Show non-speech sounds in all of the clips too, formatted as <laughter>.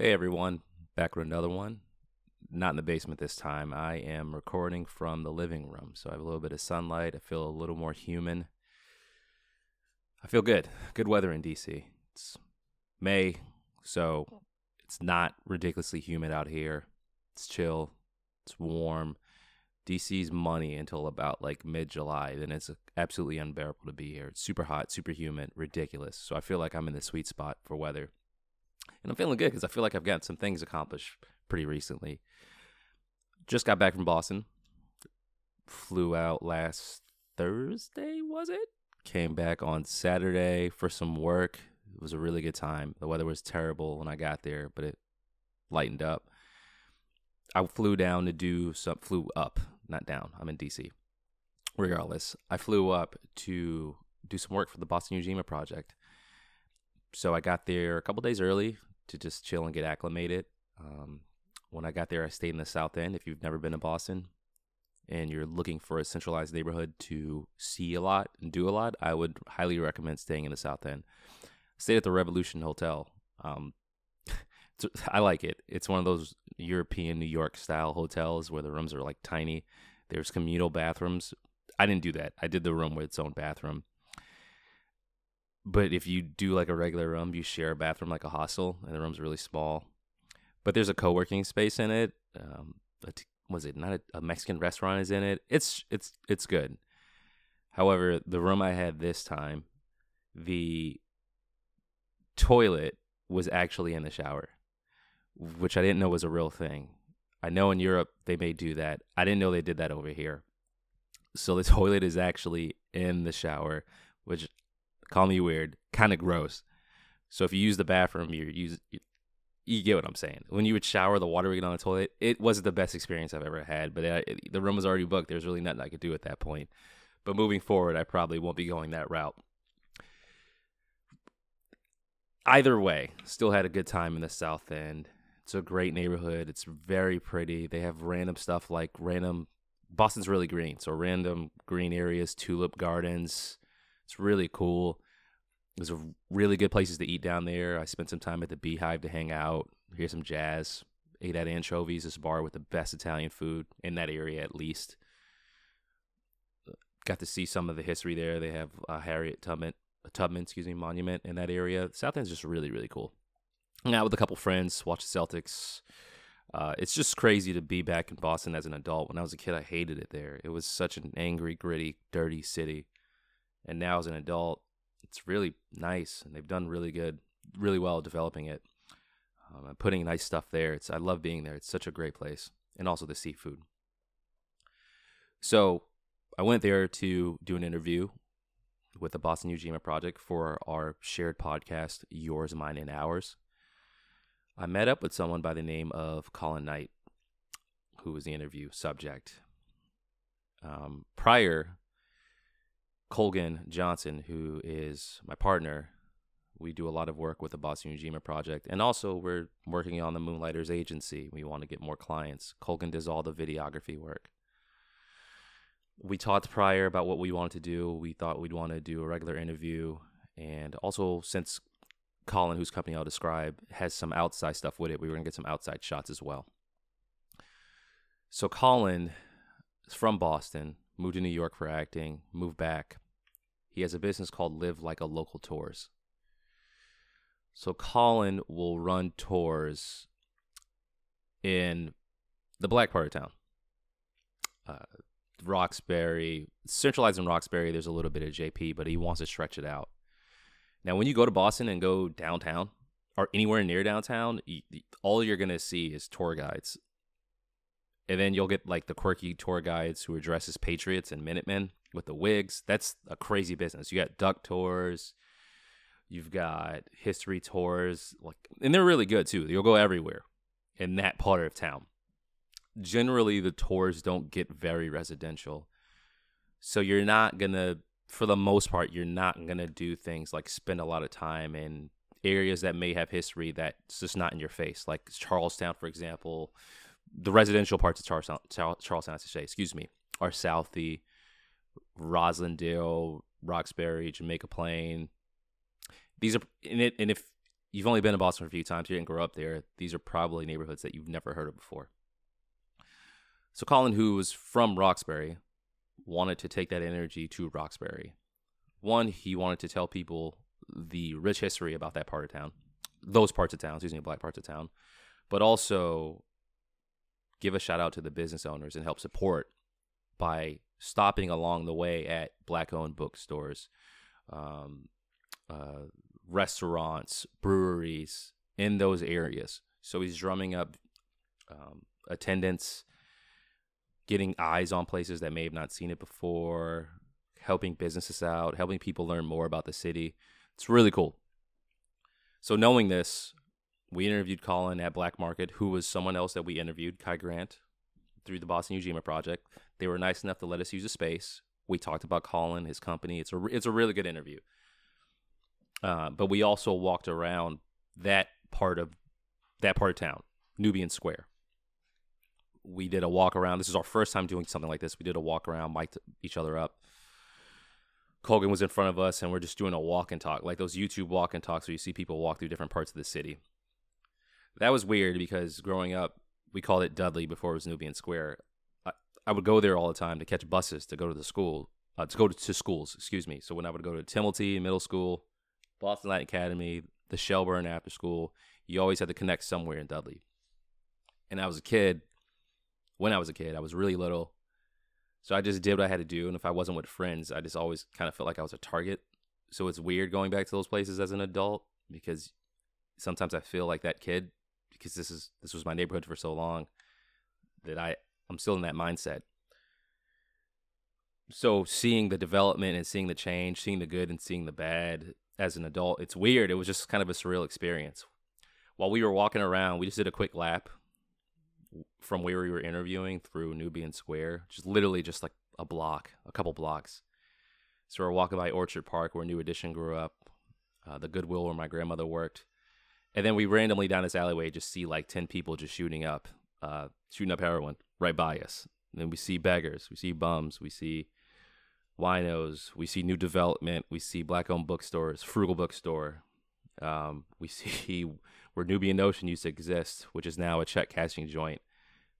Hey everyone, back with another one. Not in the basement this time. I am recording from the living room, so I have a little bit of sunlight. I feel a little more human. I feel good. Good weather in DC. It's May, so it's not ridiculously humid out here. It's chill. It's warm. DC's money until about like mid July. Then it's absolutely unbearable to be here. It's super hot, super humid, ridiculous. So I feel like I'm in the sweet spot for weather. And I'm feeling good because I feel like I've gotten some things accomplished pretty recently. Just got back from Boston. Flew out last Thursday, was it? Came back on Saturday for some work. It was a really good time. The weather was terrible when I got there, but it lightened up. I flew down to do some, flew up, not down. I'm in DC. Regardless, I flew up to do some work for the Boston Ujima project. So I got there a couple days early to just chill and get acclimated. Um, when I got there, I stayed in the South End. If you've never been to Boston and you're looking for a centralized neighborhood to see a lot and do a lot, I would highly recommend staying in the South End. I stayed at the Revolution Hotel. Um, <laughs> I like it. It's one of those European New York style hotels where the rooms are like tiny. There's communal bathrooms. I didn't do that. I did the room with its own bathroom. But if you do like a regular room, you share a bathroom like a hostel, and the room's really small. But there's a co-working space in it. Um, was it not a, a Mexican restaurant is in it? It's it's it's good. However, the room I had this time, the toilet was actually in the shower, which I didn't know was a real thing. I know in Europe they may do that. I didn't know they did that over here. So the <laughs> toilet is actually in the shower, which call me weird, kind of gross. So if you use the bathroom, you use you, get what I'm saying. When you would shower, the water would get on the toilet. It wasn't the best experience I've ever had, but it, it, the room was already booked. There's really nothing I could do at that point. But moving forward, I probably won't be going that route. Either way, still had a good time in the South End. It's a great neighborhood. It's very pretty. They have random stuff like random. Boston's really green, so random green areas, tulip gardens. It's really cool. There's really good places to eat down there. I spent some time at the Beehive to hang out, hear some jazz. Ate at Anchovies, this bar with the best Italian food in that area, at least. Got to see some of the history there. They have a Harriet Tubman, Tubman, excuse me, monument in that area. South End's just really, really cool. Hang out with a couple friends, watch the Celtics. Uh, it's just crazy to be back in Boston as an adult. When I was a kid, I hated it there. It was such an angry, gritty, dirty city. And now as an adult, it's really nice, and they've done really good, really well developing it. Um, putting nice stuff there. It's I love being there. It's such a great place, and also the seafood. So I went there to do an interview with the Boston Ujima Project for our shared podcast, Yours, Mine, and Ours. I met up with someone by the name of Colin Knight, who was the interview subject. Um, prior Colgan Johnson, who is my partner, we do a lot of work with the Boston Ujima project. And also, we're working on the Moonlighters agency. We want to get more clients. Colgan does all the videography work. We talked prior about what we wanted to do. We thought we'd want to do a regular interview. And also, since Colin, whose company I'll describe, has some outside stuff with it, we were going to get some outside shots as well. So, Colin is from Boston, moved to New York for acting, moved back. He has a business called Live Like a Local Tours. So Colin will run tours in the black part of town. Uh, Roxbury, centralized in Roxbury, there's a little bit of JP, but he wants to stretch it out. Now, when you go to Boston and go downtown or anywhere near downtown, all you're going to see is tour guides and then you'll get like the quirky tour guides who as patriots and Minutemen with the wigs. That's a crazy business. You got duck tours, you've got history tours, like, and they're really good too. You'll go everywhere in that part of town. Generally, the tours don't get very residential, so you're not gonna, for the most part, you're not gonna do things like spend a lot of time in areas that may have history that's just not in your face, like Charlestown, for example the residential parts of Charlestown, Charlestown, I should say, excuse me, are Southie, Roslindale, Roxbury, Jamaica Plain. These are in it, and if you've only been in Boston for a few times, you didn't grow up there. These are probably neighborhoods that you've never heard of before. So Colin, who was from Roxbury, wanted to take that energy to Roxbury. One, he wanted to tell people the rich history about that part of town, those parts of town, excuse me, black parts of town, but also give a shout out to the business owners and help support by stopping along the way at black owned bookstores, um, uh, restaurants, breweries in those areas. So he's drumming up um, attendance, getting eyes on places that may have not seen it before, helping businesses out, helping people learn more about the city. It's really cool. So knowing this, we interviewed Colin at Black Market, who was someone else that we interviewed, Kai Grant, through the Boston Ujima project. They were nice enough to let us use the space. We talked about Colin, his company. It's a it's a really good interview. Uh, but we also walked around that part of that part of town, Nubian Square. We did a walk around. This is our first time doing something like this. We did a walk around, mic'd each other up. Colgan was in front of us, and we're just doing a walk and talk, like those YouTube walk and talks where you see people walk through different parts of the city. That was weird because growing up, we called it Dudley before it was Nubian Square. I, I would go there all the time to catch buses to go to the school, uh, to go to, to schools, excuse me. So when I would go to Timilty Middle School, Boston Latin Academy, the Shelburne after school. You always had to connect somewhere in Dudley. And I was a kid. When I was a kid, I was really little. So I just did what I had to do. And if I wasn't with friends, I just always kind of felt like I was a target. So it's weird going back to those places as an adult because sometimes I feel like that kid because this is this was my neighborhood for so long that I I'm still in that mindset. So seeing the development and seeing the change, seeing the good and seeing the bad as an adult. It's weird. It was just kind of a surreal experience. While we were walking around, we just did a quick lap from where we were interviewing through Nubian Square, just literally just like a block, a couple blocks. So we're walking by Orchard Park where New Edition grew up, uh, the Goodwill where my grandmother worked. And then we randomly down this alleyway just see like 10 people just shooting up, uh, shooting up heroin right by us. And then we see beggars, we see bums, we see winos. We see new development. We see black owned bookstores, Frugal Bookstore. Um, we <laughs> see where Nubian Notion used to exist, which is now a check cashing joint.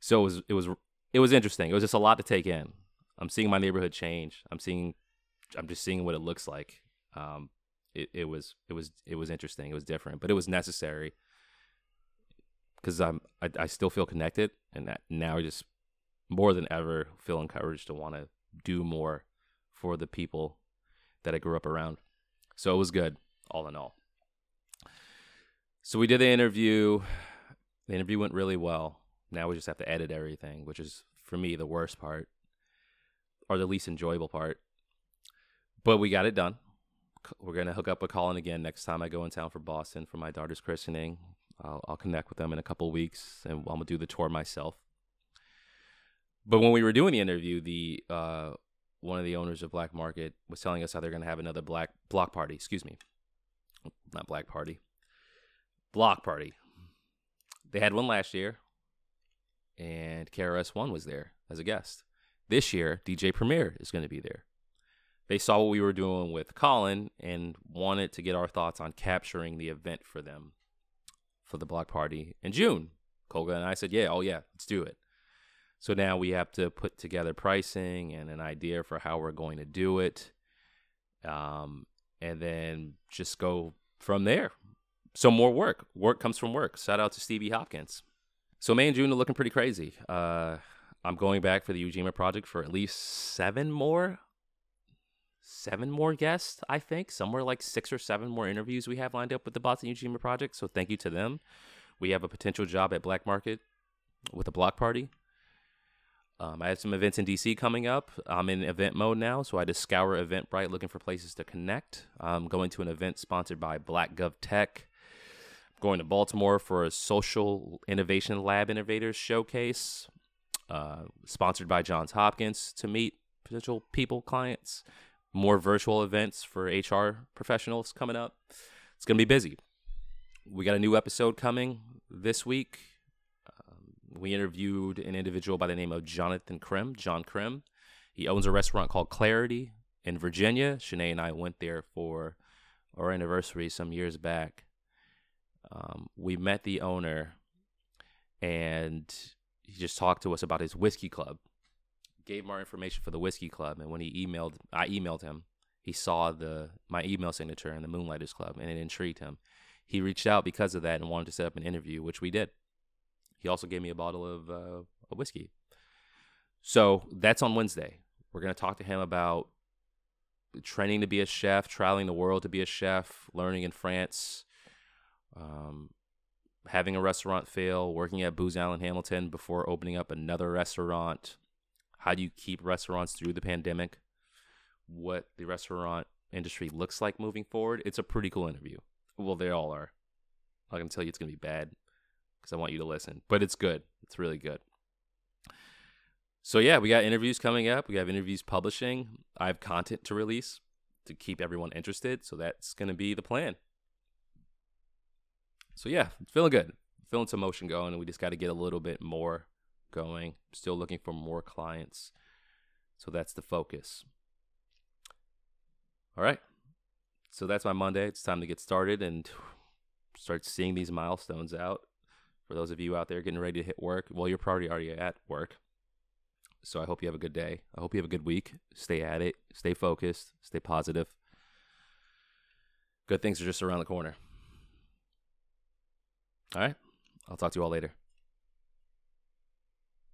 So it was it was it was interesting. It was just a lot to take in. I'm seeing my neighborhood change. I'm seeing I'm just seeing what it looks like. Um, it, it was it was it was interesting. It was different, but it was necessary because I'm I, I still feel connected, and now I just more than ever feel encouraged to want to do more for the people that I grew up around. So it was good, all in all. So we did the interview. The interview went really well. Now we just have to edit everything, which is for me the worst part or the least enjoyable part. But we got it done. We're to hook up with Colin again next time I go in town for Boston for my daughter's christening. I'll, I'll connect with them in a couple weeks and I'm to do the tour myself. But when we were doing the interview, the uh, one of the owners of Black Market was telling us how they're to have another black block party. Excuse me, not Black Party, Block Party. They had one last year, and KRS One was there as a guest. This year, DJ Premier is to be there. They saw what we were doing with Colin and wanted to get our thoughts on capturing the event for them for the block party in June. Colgan and I said, "Yeah, oh yeah, let's do it." So now we have to put together pricing and an idea for how we're going to do it. Um, and then just go from there. So more work. Work comes from work. Shout out to Stevie Hopkins. So May and June are looking pretty crazy. Uh, I'm going back for the Ujima project for at least seven more, seven more guests. I think somewhere like six or seven more interviews we have lined up with the Boston Ujima project. So thank you to them. We have a potential job at Black Market with a block party. Um, I have some events in DC coming up. I'm in event mode now, so I just scour Eventbrite looking for places to connect. I'm going to an event sponsored by Black Gov Tech. I'm going to Baltimore for a social innovation lab innovators showcase, uh, sponsored by Johns Hopkins to meet potential people, clients. More virtual events for HR professionals coming up. It's going to be busy. We got a new episode coming this week we interviewed an individual by the name of Jonathan Krinn, John Krinn. He owns a restaurant called Clarity in Virginia. Shanae and I went there for our anniversary some years back. Um, we met the owner, and he just talked to us about his whiskey club. Gave our information for the whiskey club, and when he emailed, I emailed him. He saw the my email signature in the Moonlighters Club, and it intrigued him. He reached out because of that and wanted to set up an interview, which we did. He also gave me a bottle of uh, a whiskey. So that's on Wednesday. We're going to talk to him about training to be a chef, traveling the world to be a chef, learning in France, um, having a restaurant fail, working at Booz Allen Hamilton before opening up another restaurant. How do you keep restaurants through the pandemic? What the restaurant industry looks like moving forward. It's a pretty cool interview. Well, they all are. I'm not going to tell you it's going to be bad because I want you to listen, but it's good. It's really good. So, yeah, we got interviews coming up. We have interviews publishing. I have content to release to keep everyone interested. So, that's going to be the plan. So, yeah, feeling good. Feeling some motion going, and we just got to get a little bit more going. Still looking for more clients. So, that's the focus. All right. So that's my Monday. It's time to get started and <sighs> start seeing these milestones out. For those of you out there getting ready to hit work, well, you're probably already at work. So I hope you have a good day. I hope you have a good week. Stay at it. Stay focused. Stay positive. Good things are just around the corner. All right. I'll talk to you all later.